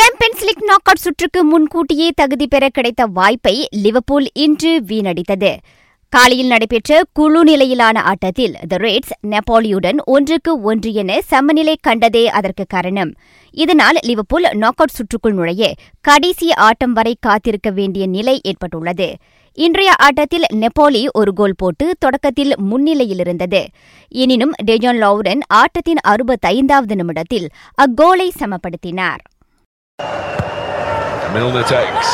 Champions league knock out சுற்றுக்கு முன்கூட்டியே தகுதி பெற கிடைத்த வாய்ப்பை லிவர்பூல் இன்று வீணடித்தது. காலையில் நடைபெற்ற குழு நிலையிலான ஆட்டத்தில் த ரெட்ஸ் நெப்போலியுடன் ஒன்றுக்கு ஒன்று என சமநிலை கண்டதே அதற்கு காரணம். இதனால் லிவர்பூல் நாக் அவுட் சுற்றுக்குள் நுழைய கடைசி ஆட்டம் வரை காத்திருக்க வேண்டிய நிலை ஏற்பட்டுள்ளது. இன்றைய ஆட்டத்தில் நெப்போலி ஒரு கோல் போட்டு தொடக்கத்தில் முன்னிலையில் இருந்தது எனினும் டெஜான் லவுரன் ஆட்டத்தின் அறுபத்தைந்தாவது நிமிடத்தில் அக்கோலை சமப்படுத்தினார். Milner takes.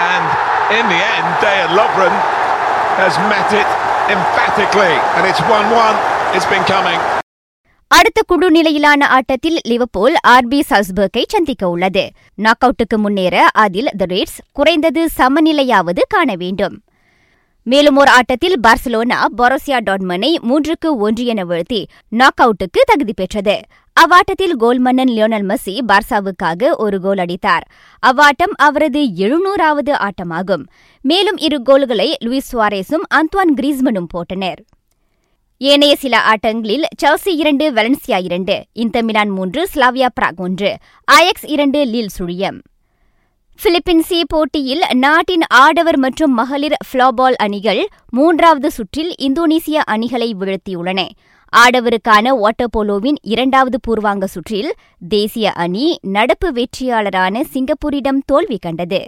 And in the end, Dejan Lovren has met it emphatically. And it's 1 1. It's been coming. அடுத்த குழு நிலையிலான ஆட்டத்தில் லிவர்பூல் ஆர்பி சல்ஸ்பர்க்கை சந்திக்க உள்ளது நாக் அவுட்டுக்கு முன்னேற அதில் த ரேட்ஸ் குறைந்தது சமநிலையாவது காண வேண்டும் மேலும் ஒரு ஆட்டத்தில் பார்சிலோனா பொரோசியா டாட்மனை மூன்றுக்கு ஒன்று என வீழ்த்தி நாக் அவுட்டுக்கு தகுதி பெற்றது. அவ்வாட்டத்தில் கோல் மன்னன் லியோனல் மெஸ்ஸி பார்சாவுக்காக ஒரு கோல் அடித்தார். அவ்வாட்டம் அவரது எழுநூறாவது ஆட்டமாகும். மேலும் இரு கோல்களை லூயிஸ் சுவாரேஸும் அந்த்வான் கிரீஸ்மனும் போட்டனர். ஏனைய சில ஆட்டங்களில் செல்சி இரண்டு வெலன்சியா இரண்டு இந்த மிலான் மூன்று ஸ்லாவியா பிராக் ஒன்று ஆயக்ஸ் இரண்டு லீல் சுழியம். பிலிப்பின்சி போட்டியில் நாட்டின் ஆடவர் மற்றும் மகளிர் ஃப்ளோபால் அணிகள் மூன்றாவது சுற்றில் இந்தோனேசிய அணிகளை வீழ்த்தியுள்ளன. ஆடவருக்கான வாட்டர் போலோவின் இரண்டாவது பூர்வாங்க சுற்றில் தேசிய அணி நடப்பு வெற்றியாளரான சிங்கப்பூரிடம் தோல்வி கண்டது.